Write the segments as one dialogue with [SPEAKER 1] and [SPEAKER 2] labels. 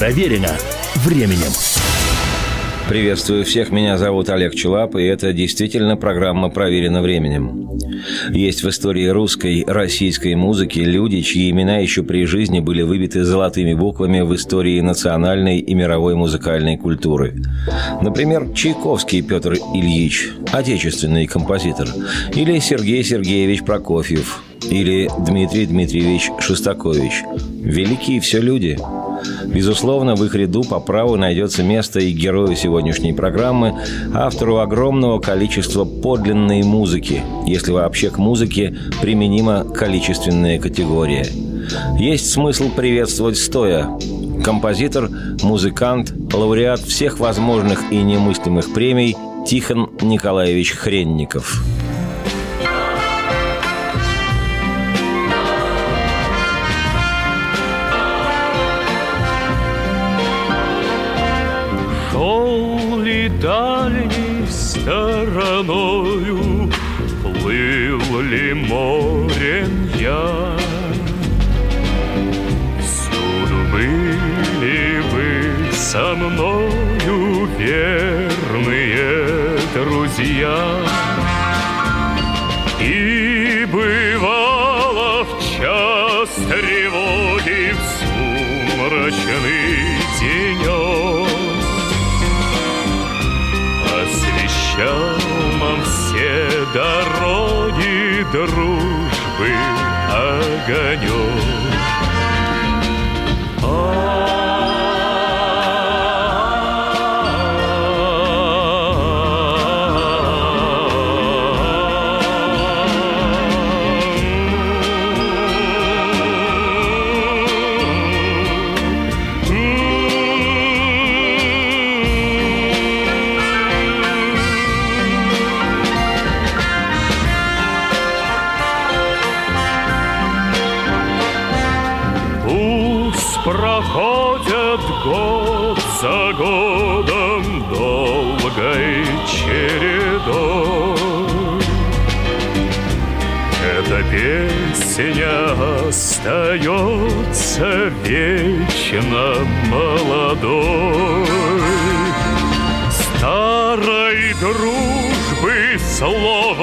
[SPEAKER 1] Проверено временем.
[SPEAKER 2] Приветствую всех, меня зовут Олег Челап, и это действительно программа «Проверена временем». Есть в истории русской, российской музыки люди, чьи имена еще при жизни были выбиты золотыми буквами в истории национальной и мировой музыкальной культуры. Например, Чайковский Петр Ильич, отечественный композитор, или Сергей Сергеевич Прокофьев, или Дмитрий Дмитриевич Шостакович. Великие все люди – Безусловно, в их ряду по праву найдется место и герою сегодняшней программы, автору огромного количества подлинной музыки, если вообще к музыке применима количественная категория. Есть смысл приветствовать стоя. Композитор, музыкант, лауреат всех возможных и немыслимых премий Тихон Николаевич Хренников.
[SPEAKER 3] Стороною Плыл ли морем я? Всюду были вы со мною верные друзья pequeño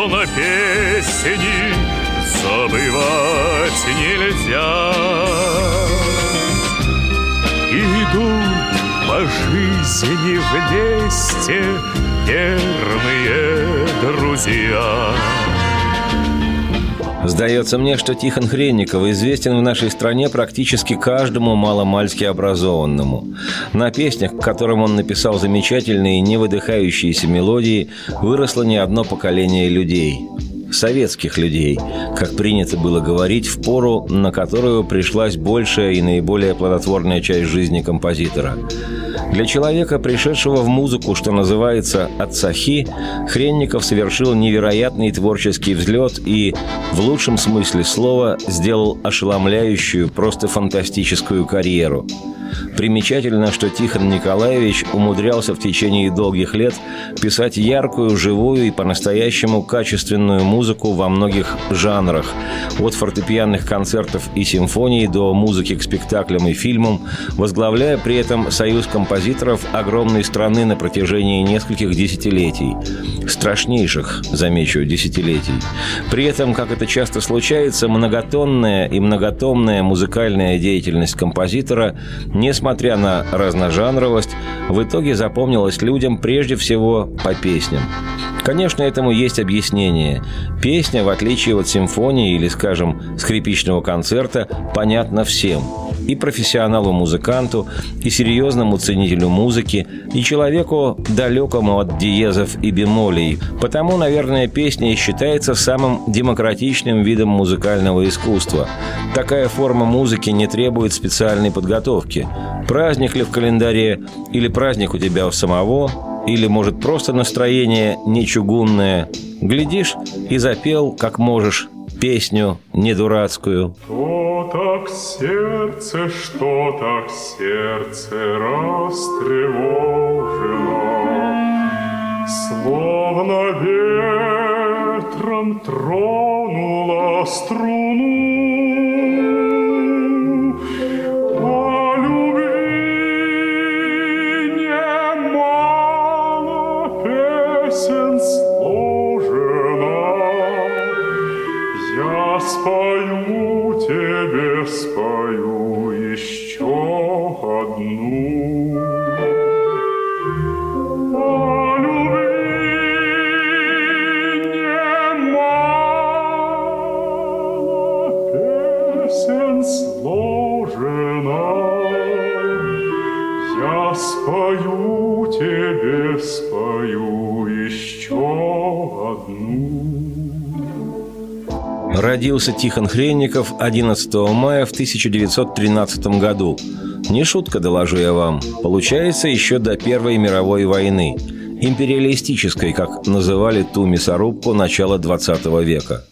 [SPEAKER 3] словно песни забывать нельзя. Идут по жизни вместе верные друзья.
[SPEAKER 2] Сдается мне, что Тихон Хренников известен в нашей стране практически каждому маломальски образованному. На песнях, к которым он написал замечательные, невыдыхающиеся мелодии, выросло не одно поколение людей советских людей, как принято было говорить, в пору, на которую пришлась большая и наиболее плодотворная часть жизни композитора. Для человека, пришедшего в музыку, что называется от сахи, Хренников совершил невероятный творческий взлет и, в лучшем смысле слова, сделал ошеломляющую, просто фантастическую карьеру – Примечательно, что Тихон Николаевич умудрялся в течение долгих лет писать яркую, живую и по-настоящему качественную музыку во многих жанрах, от фортепианных концертов и симфоний до музыки к спектаклям и фильмам, возглавляя при этом союз композиторов огромной страны на протяжении нескольких десятилетий. Страшнейших, замечу, десятилетий. При этом, как это часто случается, многотонная и многотомная музыкальная деятельность композитора несмотря на разножанровость, в итоге запомнилась людям прежде всего по песням. Конечно, этому есть объяснение. Песня, в отличие от симфонии или, скажем, скрипичного концерта, понятна всем – и профессионалу-музыканту, и серьезному ценителю музыки, и человеку, далекому от диезов и бемолей. Потому, наверное, песня считается самым демократичным видом музыкального искусства. Такая форма музыки не требует специальной подготовки. Праздник ли в календаре, или праздник у тебя у самого, или, может, просто настроение не чугунное. Глядишь и запел, как можешь, песню не дурацкую.
[SPEAKER 3] Что так сердце, что так сердце растревожено, Словно ветром тронула струну.
[SPEAKER 2] Родился Тихон Хренников 11 мая в 1913 году. Не шутка, доложу я вам. Получается, еще до Первой мировой войны. Империалистической, как называли ту мясорубку начала 20 века.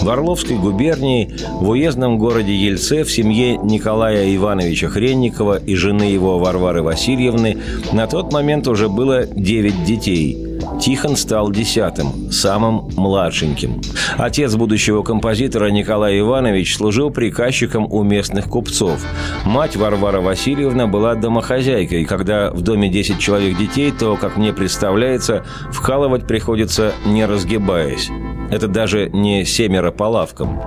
[SPEAKER 2] В Орловской губернии, в уездном городе Ельце, в семье Николая Ивановича Хренникова и жены его Варвары Васильевны на тот момент уже было 9 детей – Тихон стал десятым, самым младшеньким. Отец будущего композитора Николай Иванович служил приказчиком у местных купцов. Мать Варвара Васильевна была домохозяйкой. Когда в доме 10 человек детей, то, как мне представляется, вкалывать приходится не разгибаясь. Это даже не семеро по лавкам.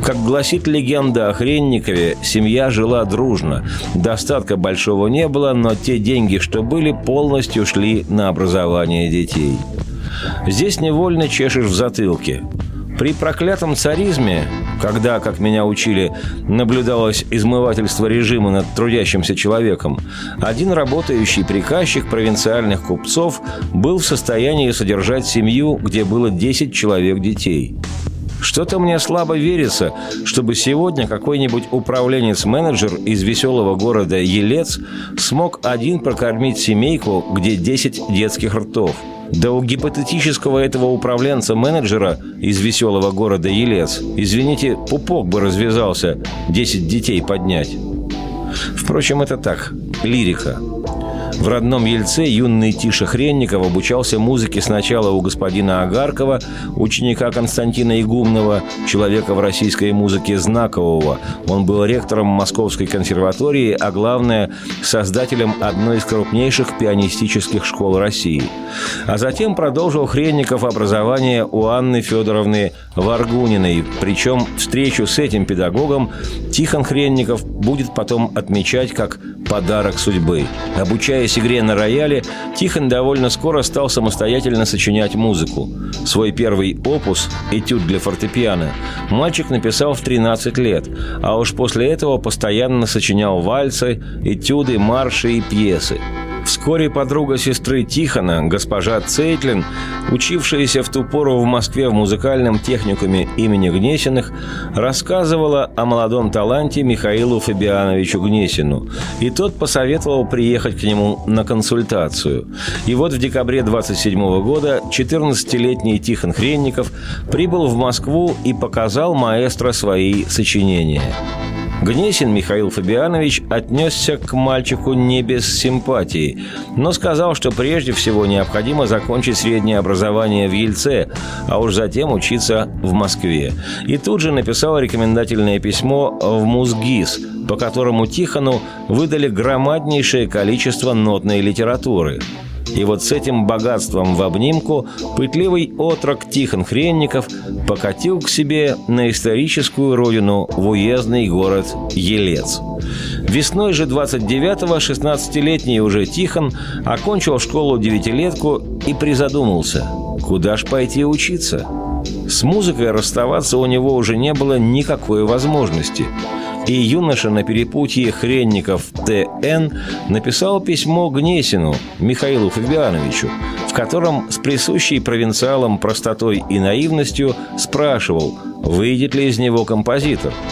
[SPEAKER 2] Как гласит легенда о Хренникове, семья жила дружно. Достатка большого не было, но те деньги, что были, полностью шли на образование детей. Здесь невольно чешешь в затылке. При проклятом царизме, когда, как меня учили, наблюдалось измывательство режима над трудящимся человеком, один работающий приказчик провинциальных купцов был в состоянии содержать семью, где было 10 человек детей. Что-то мне слабо верится, чтобы сегодня какой-нибудь управленец-менеджер из веселого города Елец смог один прокормить семейку, где 10 детских ртов. Да у гипотетического этого управленца-менеджера из веселого города Елец, извините, пупок бы развязался 10 детей поднять. Впрочем, это так, лирика. В родном Ельце юный Тиша Хренников обучался музыке сначала у господина Агаркова, ученика Константина Игумнова, человека в российской музыке знакового. Он был ректором Московской консерватории, а главное – создателем одной из крупнейших пианистических школ России. А затем продолжил Хренников образование у Анны Федоровны Варгуниной. Причем встречу с этим педагогом Тихон Хренников будет потом отмечать как подарок судьбы. Обучаясь игре на рояле, Тихон довольно скоро стал самостоятельно сочинять музыку. Свой первый опус «Этюд для фортепиано» мальчик написал в 13 лет, а уж после этого постоянно сочинял вальсы, этюды, марши и пьесы. Вскоре подруга сестры Тихона, госпожа Цейтлин, учившаяся в ту пору в Москве в музыкальном техникуме имени Гнесиных, рассказывала о молодом таланте Михаилу Фабиановичу Гнесину, и тот посоветовал приехать к нему на консультацию. И вот в декабре 27 года 14-летний Тихон Хренников прибыл в Москву и показал маэстро свои сочинения. Гнесин Михаил Фабианович отнесся к мальчику не без симпатии, но сказал, что прежде всего необходимо закончить среднее образование в Ельце, а уж затем учиться в Москве. И тут же написал рекомендательное письмо в Музгиз, по которому Тихону выдали громаднейшее количество нотной литературы – и вот с этим богатством в обнимку пытливый отрок Тихон Хренников покатил к себе на историческую родину в уездный город Елец. Весной же 29-го 16-летний уже Тихон окончил школу-девятилетку и призадумался, куда ж пойти учиться. С музыкой расставаться у него уже не было никакой возможности – и юноша на перепутье Хренников Т.Н. написал письмо Гнесину Михаилу Фабиановичу, в котором с присущей провинциалам простотой и наивностью спрашивал, выйдет ли из него композитор –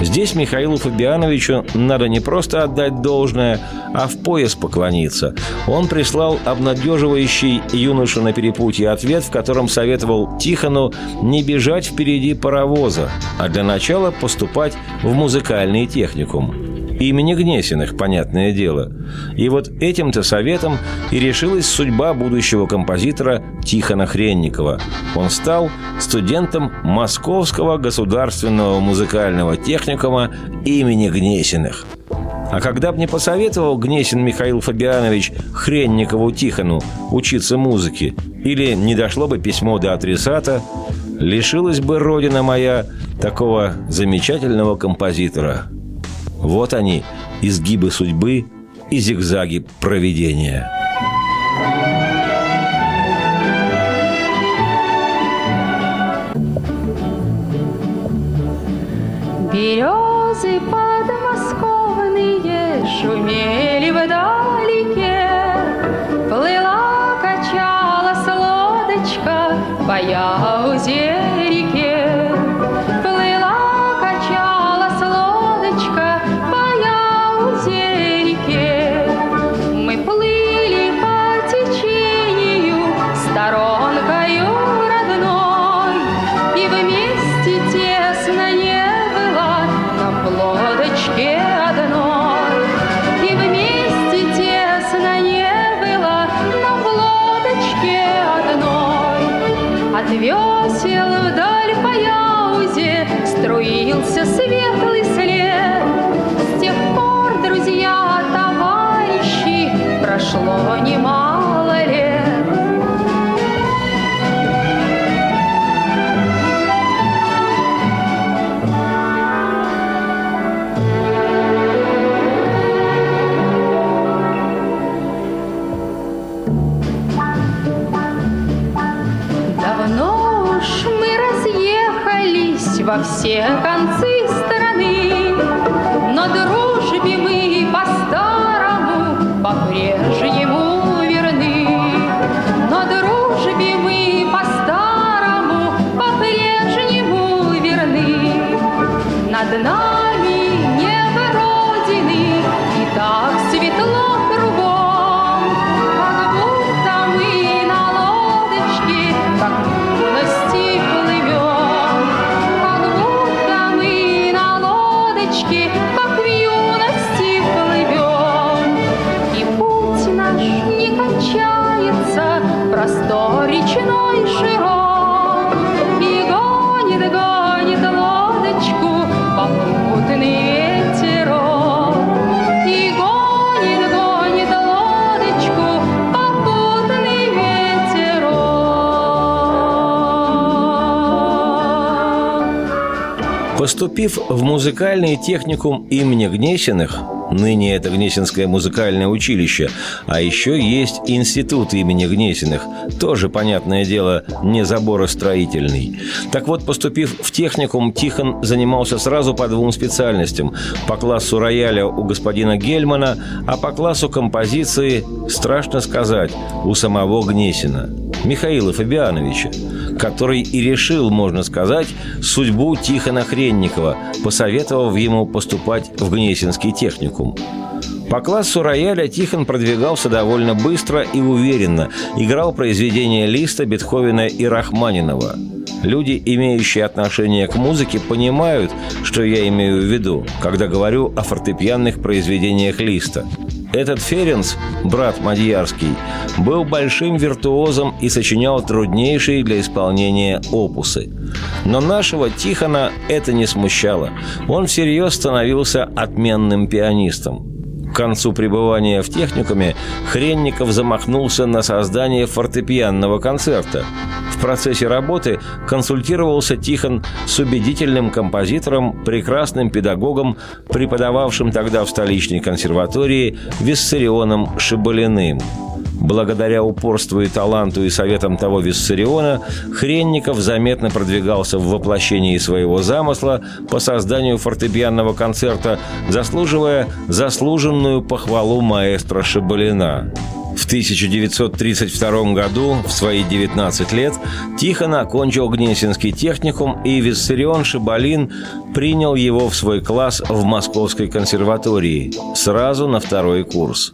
[SPEAKER 2] Здесь Михаилу Фабиановичу надо не просто отдать должное, а в пояс поклониться. Он прислал обнадеживающий юношу на перепутье ответ, в котором советовал Тихону не бежать впереди паровоза, а для начала поступать в музыкальный техникум. Имени Гнесиных, понятное дело. И вот этим-то советом и решилась судьба будущего композитора Тихона Хренникова. Он стал студентом Московского государственного музыкального техникума имени Гнесиных. А когда бы не посоветовал Гнесин Михаил Фабианович Хренникову Тихону учиться музыке, или не дошло бы письмо до адресата, лишилась бы родина моя такого замечательного композитора – вот они, изгибы судьбы и зигзаги проведения.
[SPEAKER 4] Березы подмосковные шумели вдалеке, Плыла, качалась лодочка по все концы
[SPEAKER 2] Поступив в музыкальный техникум имени Гнесиных, ныне это Гнесинское музыкальное училище, а еще есть институт имени Гнесиных, тоже, понятное дело, не заборостроительный. Так вот, поступив в техникум, Тихон занимался сразу по двум специальностям. По классу рояля у господина Гельмана, а по классу композиции, страшно сказать, у самого Гнесина, Михаила Фабиановича, который и решил, можно сказать, судьбу Тихона Хренникова, посоветовав ему поступать в Гнесинский техникум. По классу рояля Тихон продвигался довольно быстро и уверенно, играл произведения Листа, Бетховена и Рахманинова. Люди, имеющие отношение к музыке, понимают, что я имею в виду, когда говорю о фортепианных произведениях Листа. Этот Ференц, брат Мадьярский, был большим виртуозом и сочинял труднейшие для исполнения опусы. Но нашего Тихона это не смущало. Он всерьез становился отменным пианистом. К концу пребывания в техникуме Хренников замахнулся на создание фортепианного концерта. В процессе работы консультировался Тихон с убедительным композитором, прекрасным педагогом, преподававшим тогда в столичной консерватории Виссарионом Шибалиным. Благодаря упорству и таланту и советам того Виссариона, Хренников заметно продвигался в воплощении своего замысла по созданию фортепианного концерта, заслуживая заслуженную похвалу маэстро Шибалина. В 1932 году, в свои 19 лет, Тихон окончил Гнесинский техникум, и Виссарион Шибалин принял его в свой класс в Московской консерватории, сразу на второй курс.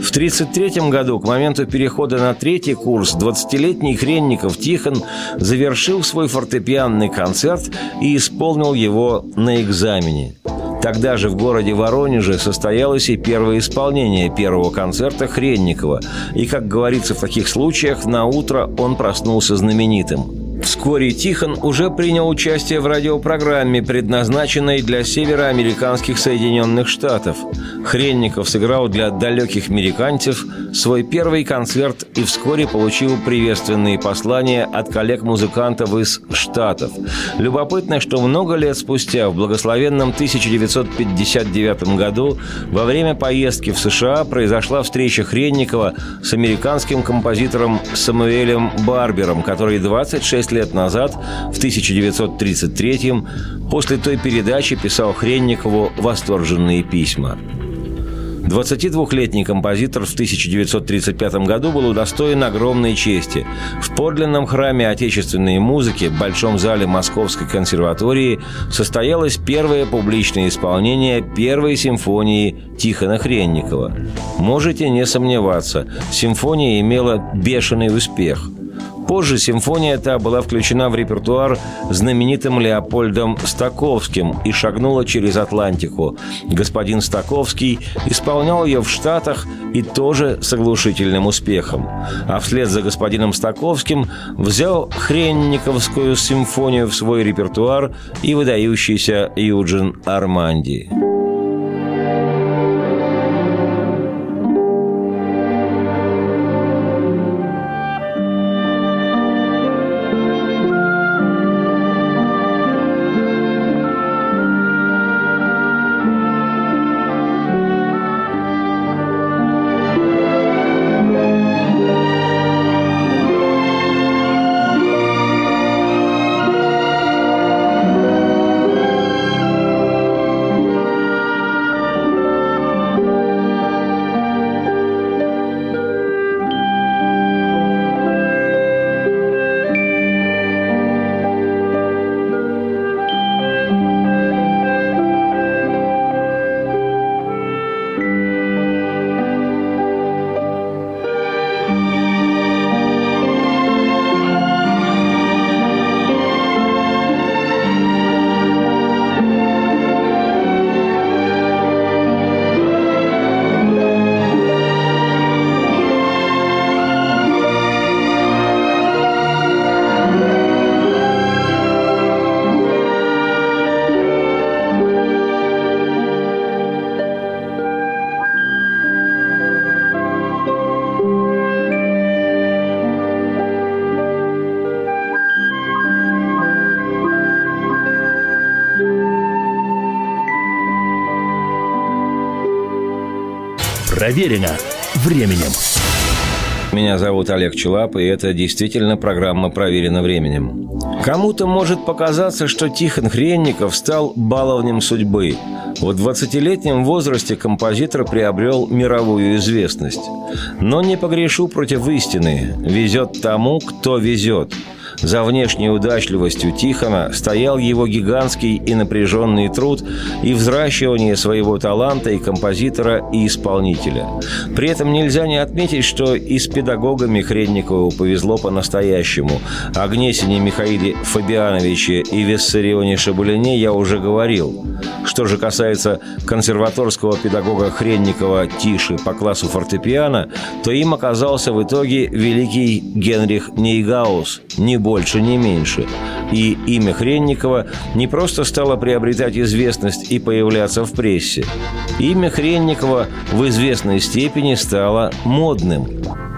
[SPEAKER 2] В 1933 году, к моменту перехода на третий курс, 20-летний Хренников Тихон завершил свой фортепианный концерт и исполнил его на экзамене. Тогда же в городе Воронеже состоялось и первое исполнение первого концерта Хренникова. И, как говорится в таких случаях, на утро он проснулся знаменитым. Вскоре Тихон уже принял участие в радиопрограмме, предназначенной для североамериканских Соединенных Штатов. Хренников сыграл для далеких американцев свой первый концерт и вскоре получил приветственные послания от коллег-музыкантов из Штатов. Любопытно, что много лет спустя, в благословенном 1959 году, во время поездки в США произошла встреча Хренникова с американским композитором Самуэлем Барбером, который 26 лет назад, в 1933-м, после той передачи писал Хренникову восторженные письма. 22-летний композитор в 1935 году был удостоен огромной чести. В подлинном храме отечественной музыки, в Большом зале Московской консерватории, состоялось первое публичное исполнение первой симфонии Тихона Хренникова. Можете не сомневаться, симфония имела бешеный успех – Позже симфония эта была включена в репертуар знаменитым Леопольдом Стаковским и шагнула через Атлантику. Господин Стаковский исполнял ее в Штатах и тоже с оглушительным успехом. А вслед за господином Стаковским взял Хренниковскую симфонию в свой репертуар и выдающийся Юджин Арманди.
[SPEAKER 1] Проверено временем.
[SPEAKER 2] Меня зовут Олег Челап, и это действительно программа «Проверено временем». Кому-то может показаться, что Тихон Хренников стал баловнем судьбы. В 20-летнем возрасте композитор приобрел мировую известность. Но не погрешу против истины. Везет тому, кто везет – за внешней удачливостью Тихона стоял его гигантский и напряженный труд и взращивание своего таланта и композитора, и исполнителя. При этом нельзя не отметить, что и с педагогами Хредникову повезло по-настоящему. О Гнесине Михаиле Фабиановиче и Виссарионе Шабулине я уже говорил. Что же касается консерваторского педагога Хренникова Тиши по классу фортепиано, то им оказался в итоге великий Генрих Нейгаус, не больше, ни меньше. И имя Хренникова не просто стало приобретать известность и появляться в прессе. Имя Хренникова в известной степени стало модным.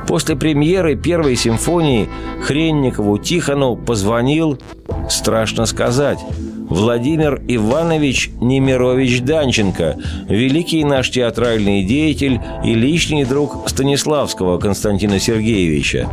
[SPEAKER 2] После премьеры первой симфонии Хренникову Тихону позвонил, страшно сказать, Владимир Иванович Немирович Данченко, великий наш театральный деятель и личный друг Станиславского Константина Сергеевича.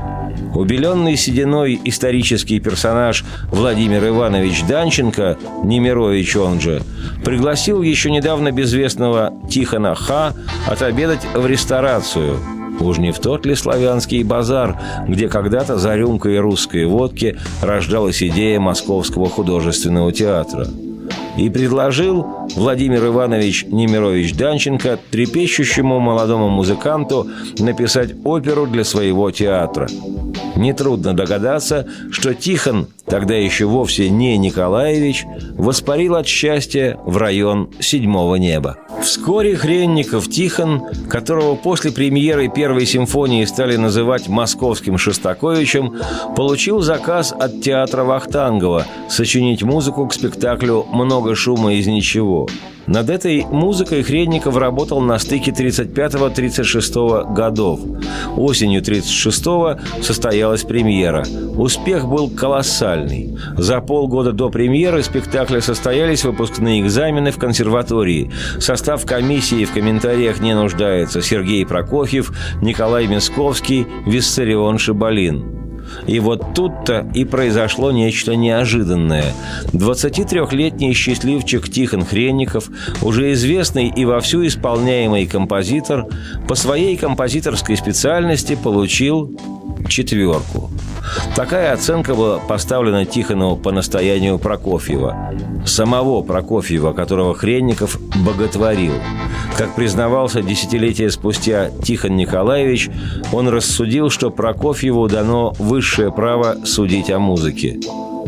[SPEAKER 2] Убеленный сединой исторический персонаж Владимир Иванович Данченко, Немирович он же, пригласил еще недавно безвестного Тихона Ха отобедать в ресторацию – Уж не в тот ли славянский базар, где когда-то за рюмкой русской водки рождалась идея Московского художественного театра? И предложил Владимир Иванович Немирович Данченко трепещущему молодому музыканту написать оперу для своего театра. Нетрудно догадаться, что Тихон тогда еще вовсе не Николаевич, воспарил от счастья в район седьмого неба. Вскоре Хренников Тихон, которого после премьеры первой симфонии стали называть московским Шостаковичем, получил заказ от театра Вахтангова сочинить музыку к спектаклю «Много шума из ничего». Над этой музыкой Хренников работал на стыке 35-36 годов. Осенью 36-го состоялась премьера. Успех был колоссальный. За полгода до премьеры спектакля состоялись выпускные экзамены в консерватории. Состав комиссии в комментариях не нуждается. Сергей Прокофьев, Николай Мисковский, Виссарион Шибалин. И вот тут-то и произошло нечто неожиданное. 23-летний счастливчик Тихон Хренников, уже известный и вовсю исполняемый композитор, по своей композиторской специальности получил четверку. Такая оценка была поставлена Тихонову по настоянию Прокофьева. Самого Прокофьева, которого Хренников боготворил. Как признавался десятилетия спустя Тихон Николаевич, он рассудил, что Прокофьеву дано высшее право судить о музыке.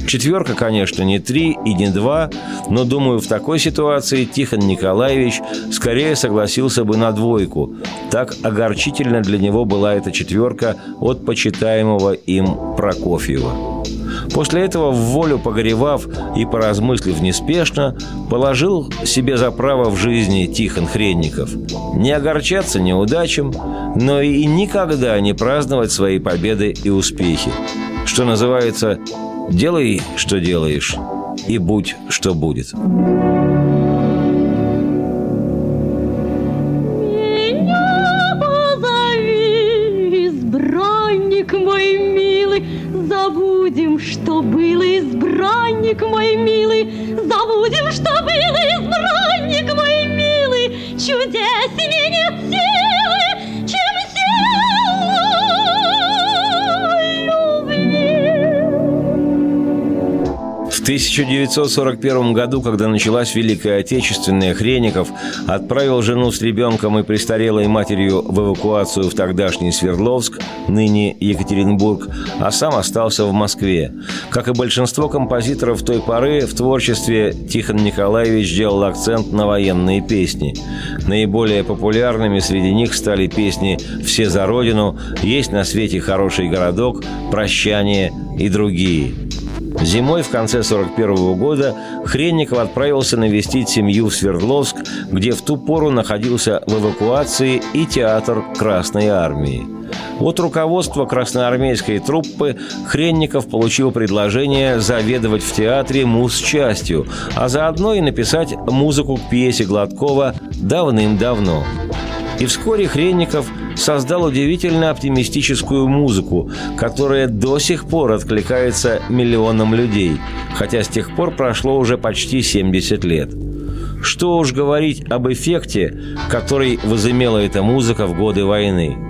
[SPEAKER 2] Четверка, конечно, не три и не два, но, думаю, в такой ситуации Тихон Николаевич скорее согласился бы на двойку. Так огорчительно для него была эта четверка от почитаемого им Прокофьева. После этого, в волю погоревав и поразмыслив неспешно, положил себе за право в жизни Тихон Хренников не огорчаться неудачам, но и никогда не праздновать свои победы и успехи. Что называется, Делай, что делаешь, и будь, что будет.
[SPEAKER 5] Меня позови, избранник мой милый, Забудем, что было, избранник мой милый, Забудем, что было,
[SPEAKER 2] 1941 году, когда началась Великая Отечественная, Хренников отправил жену с ребенком и престарелой матерью в эвакуацию в тогдашний Свердловск, ныне Екатеринбург, а сам остался в Москве. Как и большинство композиторов той поры, в творчестве Тихон Николаевич делал акцент на военные песни. Наиболее популярными среди них стали песни «Все за Родину», «Есть на свете хороший городок», «Прощание» и другие – Зимой в конце 41 года Хренников отправился навестить семью в Свердловск, где в ту пору находился в эвакуации и театр Красной Армии. От руководства красноармейской труппы Хренников получил предложение заведовать в театре муз-частью, а заодно и написать музыку к пьесе Гладкова «Давным-давно». И вскоре Хренников создал удивительно оптимистическую музыку, которая до сих пор откликается миллионам людей, хотя с тех пор прошло уже почти 70 лет. Что уж говорить об эффекте, который возымела эта музыка в годы войны –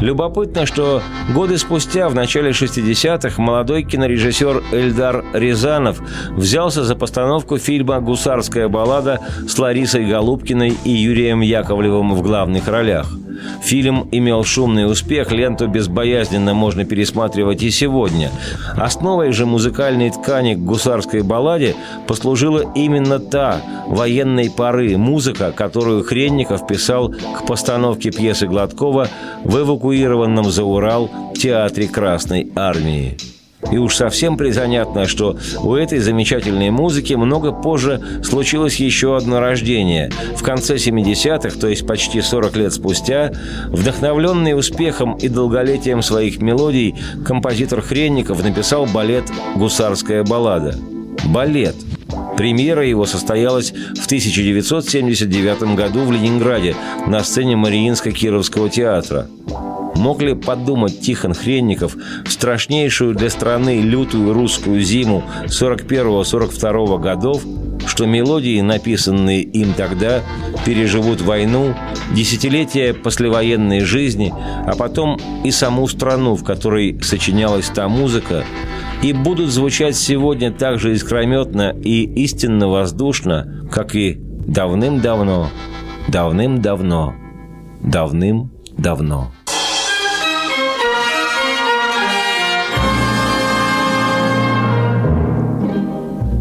[SPEAKER 2] Любопытно, что годы спустя, в начале 60-х, молодой кинорежиссер Эльдар Рязанов взялся за постановку фильма «Гусарская баллада» с Ларисой Голубкиной и Юрием Яковлевым в главных ролях. Фильм имел шумный успех, ленту безбоязненно можно пересматривать и сегодня. Основой же музыкальной ткани к гусарской балладе послужила именно та военной поры музыка, которую Хренников писал к постановке пьесы Гладкова в эвакуированном за Урал театре Красной Армии. И уж совсем призанятно, что у этой замечательной музыки много позже случилось еще одно рождение. В конце 70-х, то есть почти 40 лет спустя, вдохновленный успехом и долголетием своих мелодий, композитор Хренников написал балет «Гусарская баллада». Балет – Премьера его состоялась в 1979 году в Ленинграде на сцене Мариинско-Кировского театра. Мог ли подумать Тихон Хренников в страшнейшую для страны лютую русскую зиму 41-42 годов, что мелодии, написанные им тогда, переживут войну, десятилетия послевоенной жизни, а потом и саму страну, в которой сочинялась та музыка, и будут звучать сегодня так же искрометно и истинно воздушно, как и давным-давно, давным-давно, давным-давно.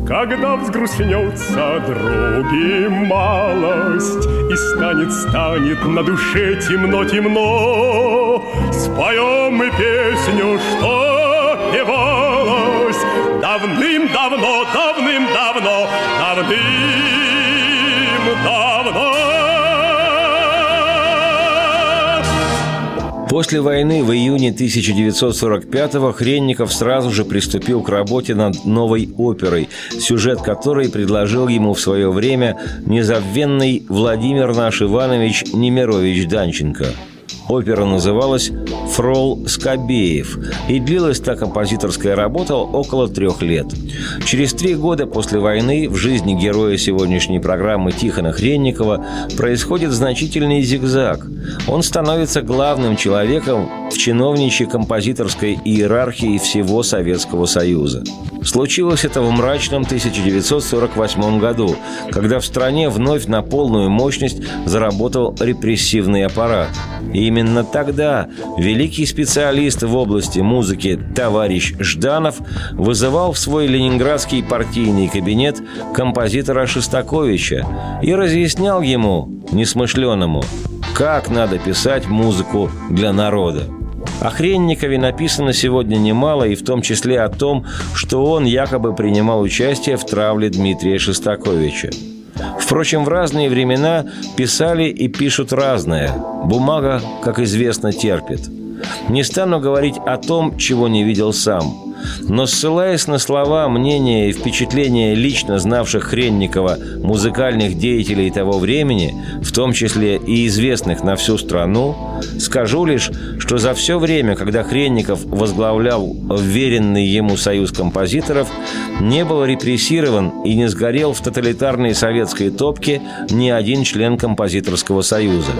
[SPEAKER 3] Когда взгрустнется други малость И станет, станет на душе темно-темно Споем мы песню, что певалась Давным-давно, давным-давно, давным-давно.
[SPEAKER 2] После войны в июне 1945-го Хренников сразу же приступил к работе над новой оперой, сюжет которой предложил ему в свое время незабвенный Владимир наш Иванович Немирович Данченко – Опера называлась «Фрол Скобеев», и длилась та композиторская работа около трех лет. Через три года после войны в жизни героя сегодняшней программы Тихона Хренникова происходит значительный зигзаг. Он становится главным человеком в чиновничьей композиторской иерархии всего Советского Союза. Случилось это в мрачном 1948 году, когда в стране вновь на полную мощность заработал репрессивный аппарат. И именно тогда великий специалист в области музыки товарищ Жданов вызывал в свой ленинградский партийный кабинет композитора Шостаковича и разъяснял ему, несмышленному, как надо писать музыку для народа. О Хренникове написано сегодня немало, и в том числе о том, что он якобы принимал участие в травле Дмитрия Шостаковича. Впрочем, в разные времена писали и пишут разное. Бумага, как известно, терпит. Не стану говорить о том, чего не видел сам – но ссылаясь на слова, мнения и впечатления лично знавших Хренникова музыкальных деятелей того времени, в том числе и известных на всю страну, скажу лишь, что за все время, когда Хренников возглавлял вверенный ему союз композиторов, не был репрессирован и не сгорел в тоталитарной советской топке ни один член композиторского союза.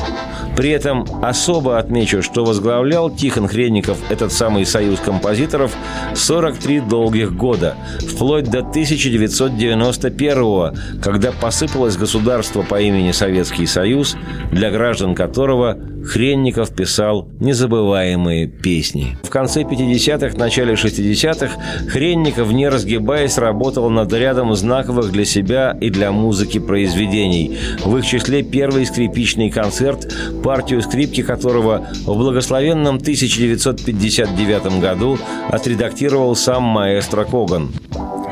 [SPEAKER 2] При этом особо отмечу, что возглавлял Тихон Хренников этот самый союз композиторов с 43 долгих года, вплоть до 1991 когда посыпалось государство по имени Советский Союз, для граждан которого Хренников писал незабываемые песни. В конце 50-х, начале 60-х Хренников, не разгибаясь, работал над рядом знаковых для себя и для музыки произведений. В их числе первый скрипичный концерт, партию скрипки которого в благословенном 1959 году отредактировал сам маэстро Коган.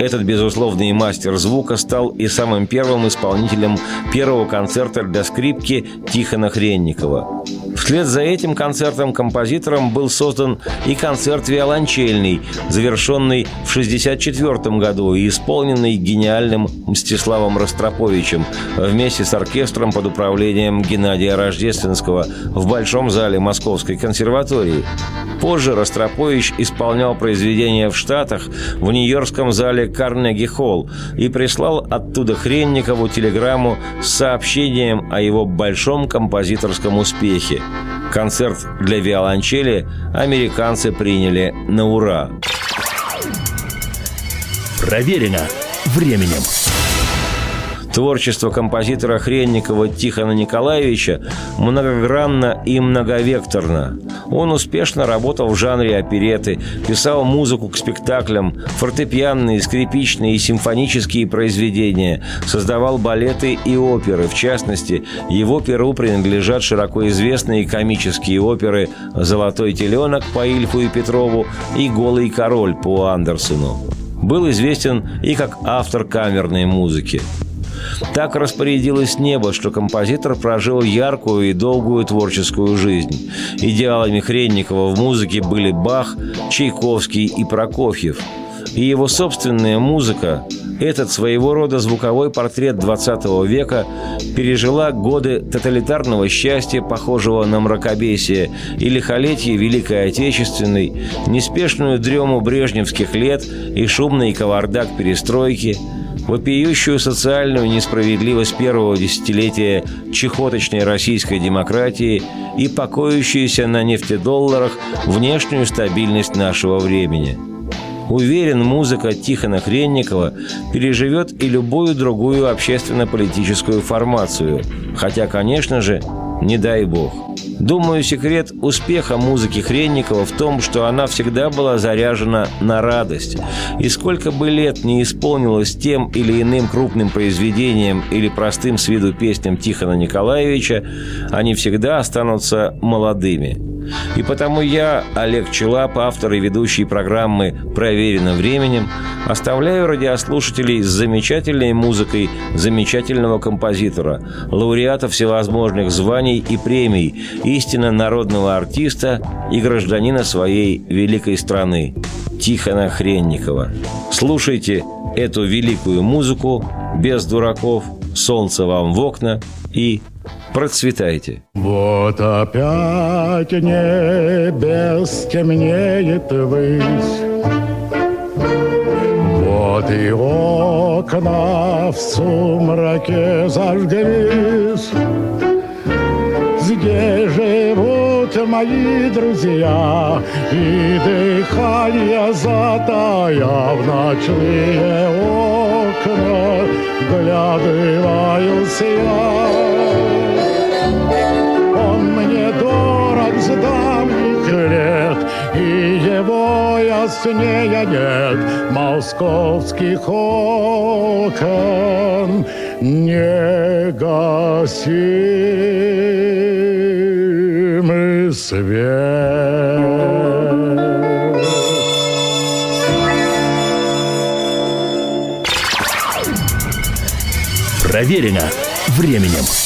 [SPEAKER 2] Этот безусловный мастер звука стал и самым первым исполнителем первого концерта для скрипки Тихона Хренникова. Вслед за этим концертом-композитором был создан и концерт виолончельный, завершенный в 1964 году и исполненный гениальным Мстиславом Ростроповичем вместе с оркестром под управлением Геннадия Рождественского в Большом зале Московской консерватории. Позже Ростропович исполнял произведения в Штатах в Нью-Йоркском зале Карнеги Холл и прислал оттуда Хренникову телеграмму с сообщением о его большом композиторском успехе. Концерт для виолончели американцы приняли на ура.
[SPEAKER 1] Проверено временем.
[SPEAKER 2] Творчество композитора Хренникова Тихона Николаевича многогранно и многовекторно. Он успешно работал в жанре опереты, писал музыку к спектаклям, фортепианные, скрипичные и симфонические произведения, создавал балеты и оперы. В частности, его перу принадлежат широко известные комические оперы «Золотой теленок» по Ильфу и Петрову и «Голый король» по Андерсону. Был известен и как автор камерной музыки. Так распорядилось небо, что композитор прожил яркую и долгую творческую жизнь. Идеалами Хренникова в музыке были Бах, Чайковский и Прокофьев. И его собственная музыка, этот своего рода звуковой портрет 20 века пережила годы тоталитарного счастья, похожего на мракобесие, и лихолетие Великой Отечественной, неспешную дрему брежневских лет и шумный кавардак перестройки – вопиющую социальную несправедливость первого десятилетия чехоточной российской демократии и покоящуюся на нефтедолларах внешнюю стабильность нашего времени. Уверен, музыка Тихона Хренникова переживет и любую другую общественно-политическую формацию, хотя, конечно же, Не дай бог. Думаю, секрет успеха музыки Хренникова в том, что она всегда была заряжена на радость. И сколько бы лет не исполнилось тем или иным крупным произведением или простым с виду песням Тихона Николаевича, они всегда останутся молодыми. И потому я, Олег Челап, автор и ведущий программы «Проверено временем», оставляю радиослушателей с замечательной музыкой замечательного композитора, лауреата всевозможных званий и премий, истинно народного артиста и гражданина своей великой страны Тихона Хренникова. Слушайте эту великую музыку без дураков, солнце вам в окна и процветайте.
[SPEAKER 6] Вот опять небес темнеет высь, Вот и окна в сумраке зажглись. Где живут мои друзья, И дыхание затая в ночные окна, Глядываюсь я. Он мне дорог с давних лет, И его яснее нет московских окон негасимый свет.
[SPEAKER 1] Проверено временем.